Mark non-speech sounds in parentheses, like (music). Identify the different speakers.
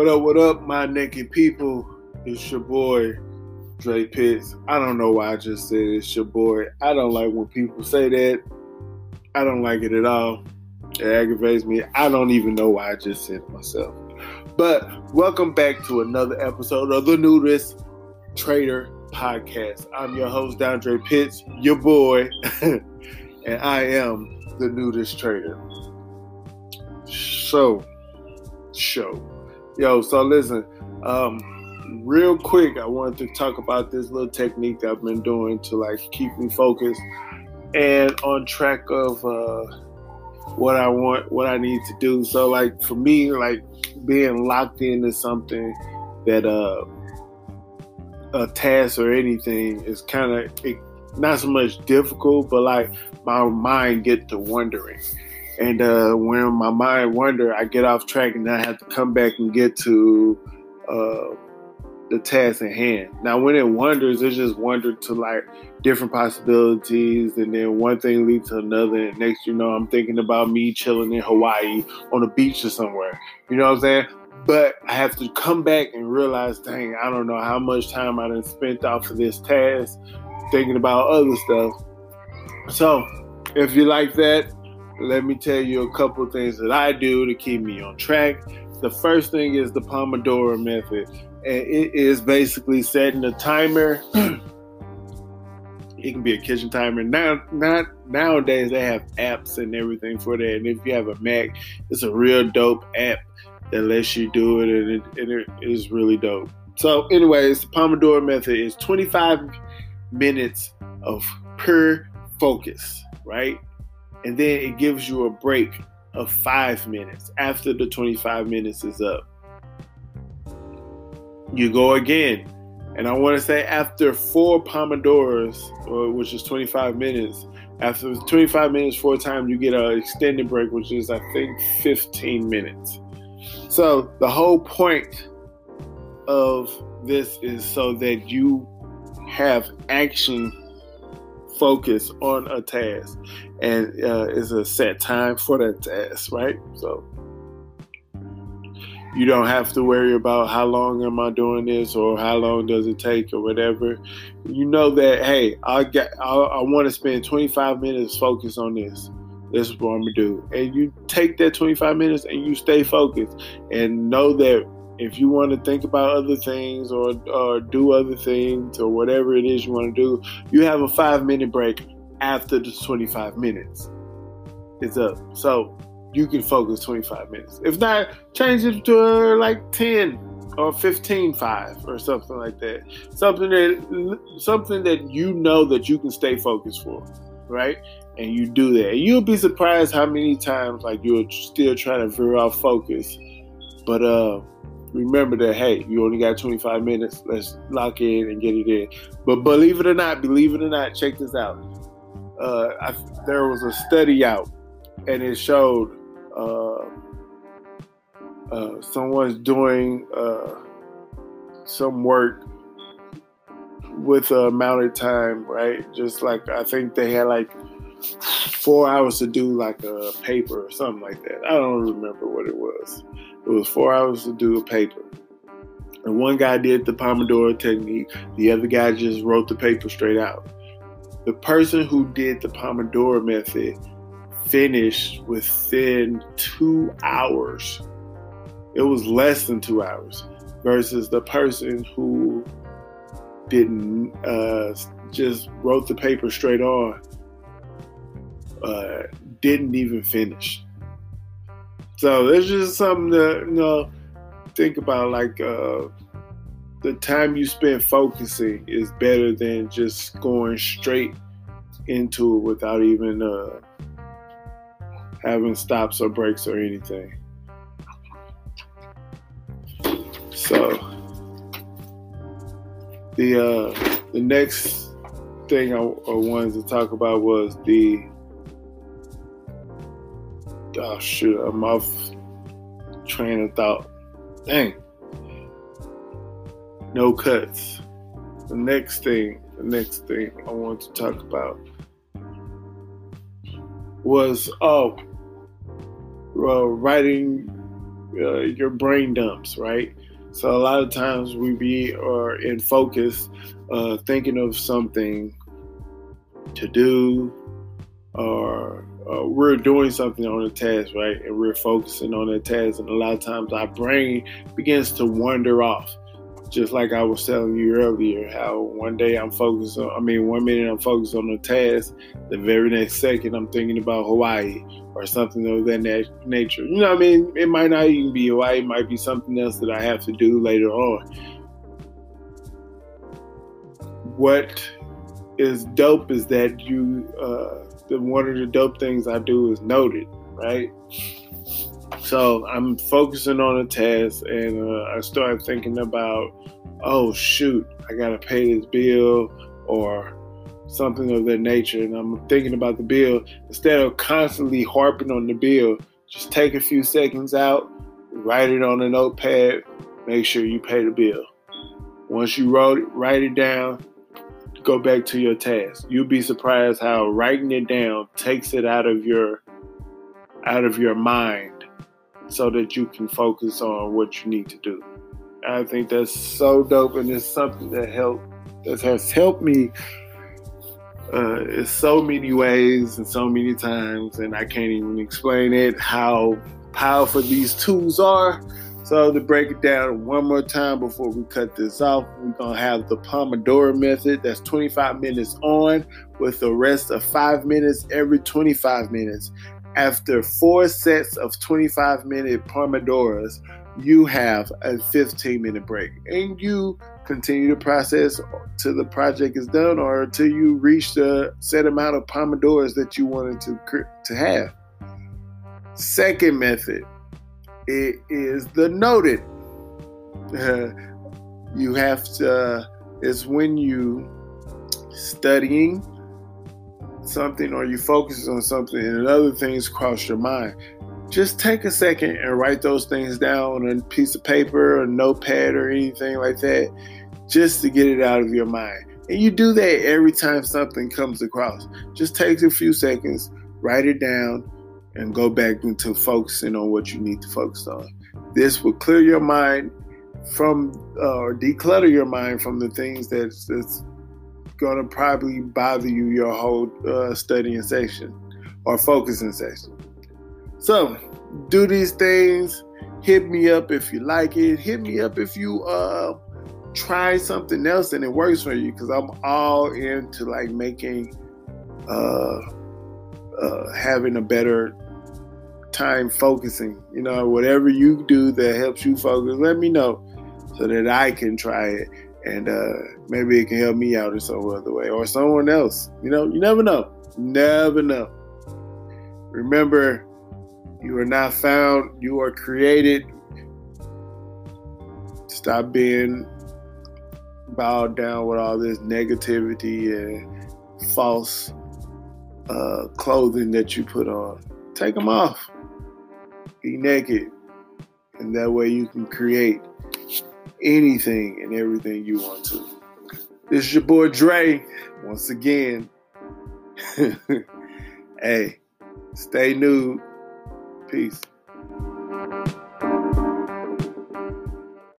Speaker 1: What up, what up, my naked people? It's your boy, Dre Pitts. I don't know why I just said it's your boy. I don't like when people say that. I don't like it at all. It aggravates me. I don't even know why I just said it myself. But welcome back to another episode of the Nudist Trader Podcast. I'm your host, Dondre Pitts, your boy, (laughs) and I am the Nudist Trader. So, show. Yo, so listen, um, real quick, I wanted to talk about this little technique that I've been doing to like keep me focused and on track of uh, what I want, what I need to do. So, like for me, like being locked into something that uh, a task or anything is kind of not so much difficult, but like my mind get to wondering. And uh, when my mind wander, I get off track and I have to come back and get to uh, the task at hand. Now, when it wanders, it just wandered to like different possibilities, and then one thing leads to another. And next, you know, I'm thinking about me chilling in Hawaii on a beach or somewhere. You know what I'm saying? But I have to come back and realize, dang, I don't know how much time I done spent off of this task thinking about other stuff. So, if you like that, let me tell you a couple things that I do to keep me on track. The first thing is the Pomodoro method, and it is basically setting a timer. (clears throat) it can be a kitchen timer. Now, not nowadays they have apps and everything for that. And if you have a Mac, it's a real dope app that lets you do it, and it, and it is really dope. So, anyways, the Pomodoro method is 25 minutes of pure focus, right? And then it gives you a break of five minutes after the 25 minutes is up. You go again. And I want to say after four Pomodoros, which is 25 minutes, after 25 minutes four times, you get an extended break, which is, I think, 15 minutes. So the whole point of this is so that you have action focus on a task and uh, it's a set time for that task, right? So you don't have to worry about how long am I doing this or how long does it take or whatever. You know that hey, I got I, I want to spend 25 minutes focused on this. This is what I'm gonna do, and you take that 25 minutes and you stay focused and know that if you want to think about other things or, or do other things or whatever it is you want to do, you have a five minute break after the 25 minutes is up. So you can focus 25 minutes. If not, change it to uh, like 10 or 15 5 or something like that. Something that something that you know that you can stay focused for, right? And you do that. And you'll be surprised how many times like you're still trying to veer off focus. But uh remember that hey, you only got 25 minutes. Let's lock in and get it in. But believe it or not, believe it or not, check this out. Uh, I, there was a study out, and it showed uh, uh, someone's doing uh, some work with a amount of time, right? Just like I think they had like four hours to do like a paper or something like that. I don't remember what it was. It was four hours to do a paper. And one guy did the Pomodoro technique, the other guy just wrote the paper straight out. The person who did the Pomodoro method finished within two hours. It was less than two hours versus the person who didn't uh, just wrote the paper straight on uh, didn't even finish. So it's just something to you know think about. Like uh, the time you spend focusing is better than just going straight into it without even uh, having stops or breaks or anything. So the uh, the next thing I, I wanted to talk about was the oh shoot, I'm off train of thought. Dang. No cuts. The next thing, the next thing I want to talk about was oh, writing uh, your brain dumps, right? So a lot of times we be or in focus, uh, thinking of something to do, or uh, we're doing something on a task, right? And we're focusing on that task, and a lot of times our brain begins to wander off just like I was telling you earlier, how one day I'm focused on, I mean, one minute I'm focused on a task, the very next second I'm thinking about Hawaii or something of that nature. You know what I mean? It might not even be Hawaii, it might be something else that I have to do later on. What is dope is that you, uh, the, one of the dope things I do is noted, right? So I'm focusing on a task, and uh, I start thinking about, oh shoot, I gotta pay this bill or something of that nature, and I'm thinking about the bill instead of constantly harping on the bill. Just take a few seconds out, write it on a notepad, make sure you pay the bill. Once you wrote it, write it down, go back to your task. You'll be surprised how writing it down takes it out of your out of your mind so that you can focus on what you need to do. I think that's so dope, and it's something that help that has helped me uh, in so many ways and so many times, and I can't even explain it how powerful these tools are. So to break it down one more time before we cut this off, we're gonna have the Pomodoro method. That's 25 minutes on with the rest of five minutes every 25 minutes. After four sets of 25 minute Pomodoros, you have a 15 minute break and you continue the process till the project is done or until you reach the set amount of Pomodoros that you wanted to, to have. Second method it is the noted. (laughs) You have to, it's when you studying something or you focus on something and other things cross your mind, just take a second and write those things down on a piece of paper or notepad or anything like that, just to get it out of your mind. And you do that every time something comes across. Just take a few seconds, write it down, and go back into focusing on what you need to focus on. This will clear your mind from uh, or declutter your mind from the things that's, that's gonna probably bother you your whole uh, studying session or focusing session. So do these things. Hit me up if you like it. Hit me up if you uh, try something else and it works for you. Because I'm all into like making, uh, uh, having a better time focusing. You know, whatever you do that helps you focus, let me know so that I can try it and uh, maybe it can help me out in some other way or someone else. You know, you never know. Never know. Remember, you are not found, you are created. Stop being bowed down with all this negativity and false uh, clothing that you put on. Take them off. Be naked. And that way you can create anything and everything you want to. This is your boy Dre. Once again, (laughs) hey, stay nude. Peace.